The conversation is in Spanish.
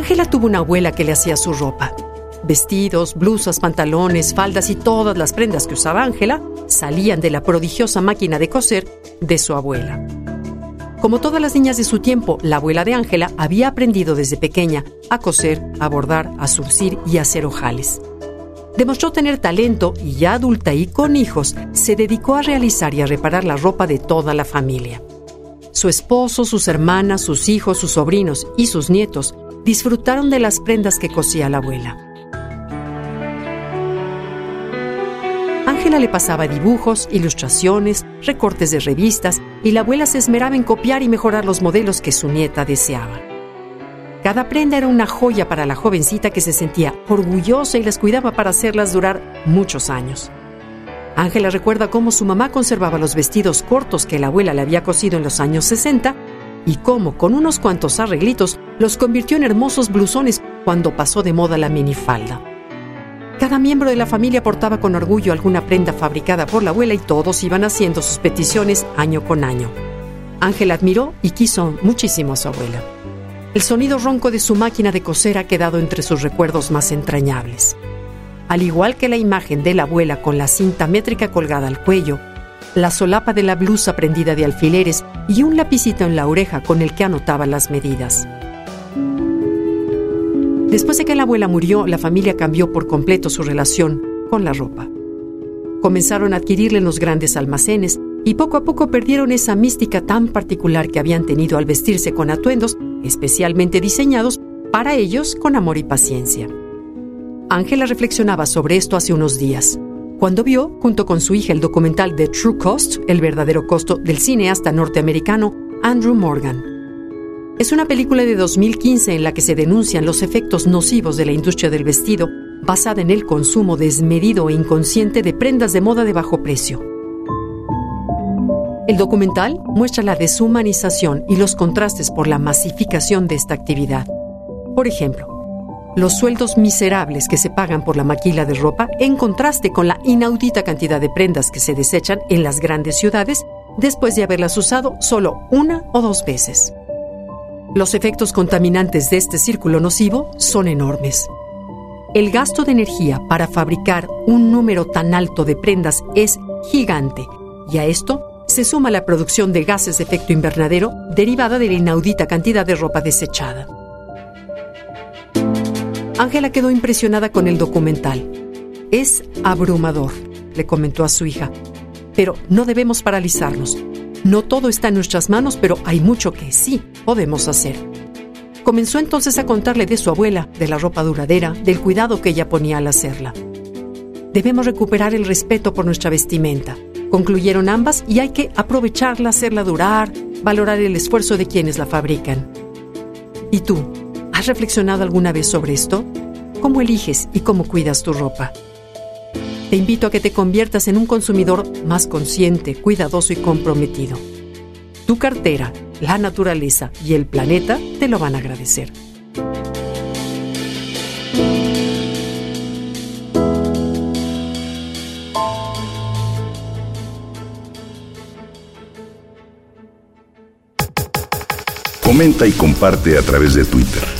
Ángela tuvo una abuela que le hacía su ropa. Vestidos, blusas, pantalones, faldas y todas las prendas que usaba Ángela salían de la prodigiosa máquina de coser de su abuela. Como todas las niñas de su tiempo, la abuela de Ángela había aprendido desde pequeña a coser, a bordar, a surcir y a hacer ojales. Demostró tener talento y ya adulta y con hijos, se dedicó a realizar y a reparar la ropa de toda la familia. Su esposo, sus hermanas, sus hijos, sus sobrinos y sus nietos disfrutaron de las prendas que cosía la abuela. Ángela le pasaba dibujos, ilustraciones, recortes de revistas y la abuela se esmeraba en copiar y mejorar los modelos que su nieta deseaba. Cada prenda era una joya para la jovencita que se sentía orgullosa y las cuidaba para hacerlas durar muchos años. Ángela recuerda cómo su mamá conservaba los vestidos cortos que la abuela le había cosido en los años 60 y cómo, con unos cuantos arreglitos, los convirtió en hermosos blusones cuando pasó de moda la minifalda. Cada miembro de la familia portaba con orgullo alguna prenda fabricada por la abuela y todos iban haciendo sus peticiones año con año. Ángela admiró y quiso muchísimo a su abuela. El sonido ronco de su máquina de coser ha quedado entre sus recuerdos más entrañables. Al igual que la imagen de la abuela con la cinta métrica colgada al cuello, la solapa de la blusa prendida de alfileres y un lapicito en la oreja con el que anotaba las medidas. Después de que la abuela murió, la familia cambió por completo su relación con la ropa. Comenzaron a adquirirle en los grandes almacenes y poco a poco perdieron esa mística tan particular que habían tenido al vestirse con atuendos especialmente diseñados para ellos con amor y paciencia. Ángela reflexionaba sobre esto hace unos días, cuando vio, junto con su hija, el documental The True Cost, el verdadero costo del cineasta norteamericano Andrew Morgan. Es una película de 2015 en la que se denuncian los efectos nocivos de la industria del vestido, basada en el consumo desmedido e inconsciente de prendas de moda de bajo precio. El documental muestra la deshumanización y los contrastes por la masificación de esta actividad. Por ejemplo, los sueldos miserables que se pagan por la maquila de ropa en contraste con la inaudita cantidad de prendas que se desechan en las grandes ciudades después de haberlas usado solo una o dos veces. Los efectos contaminantes de este círculo nocivo son enormes. El gasto de energía para fabricar un número tan alto de prendas es gigante y a esto se suma la producción de gases de efecto invernadero derivada de la inaudita cantidad de ropa desechada. Ángela quedó impresionada con el documental. Es abrumador, le comentó a su hija. Pero no debemos paralizarnos. No todo está en nuestras manos, pero hay mucho que sí podemos hacer. Comenzó entonces a contarle de su abuela, de la ropa duradera, del cuidado que ella ponía al hacerla. Debemos recuperar el respeto por nuestra vestimenta, concluyeron ambas, y hay que aprovecharla, hacerla durar, valorar el esfuerzo de quienes la fabrican. ¿Y tú? ¿Has reflexionado alguna vez sobre esto? ¿Cómo eliges y cómo cuidas tu ropa? Te invito a que te conviertas en un consumidor más consciente, cuidadoso y comprometido. Tu cartera, la naturaleza y el planeta te lo van a agradecer. Comenta y comparte a través de Twitter.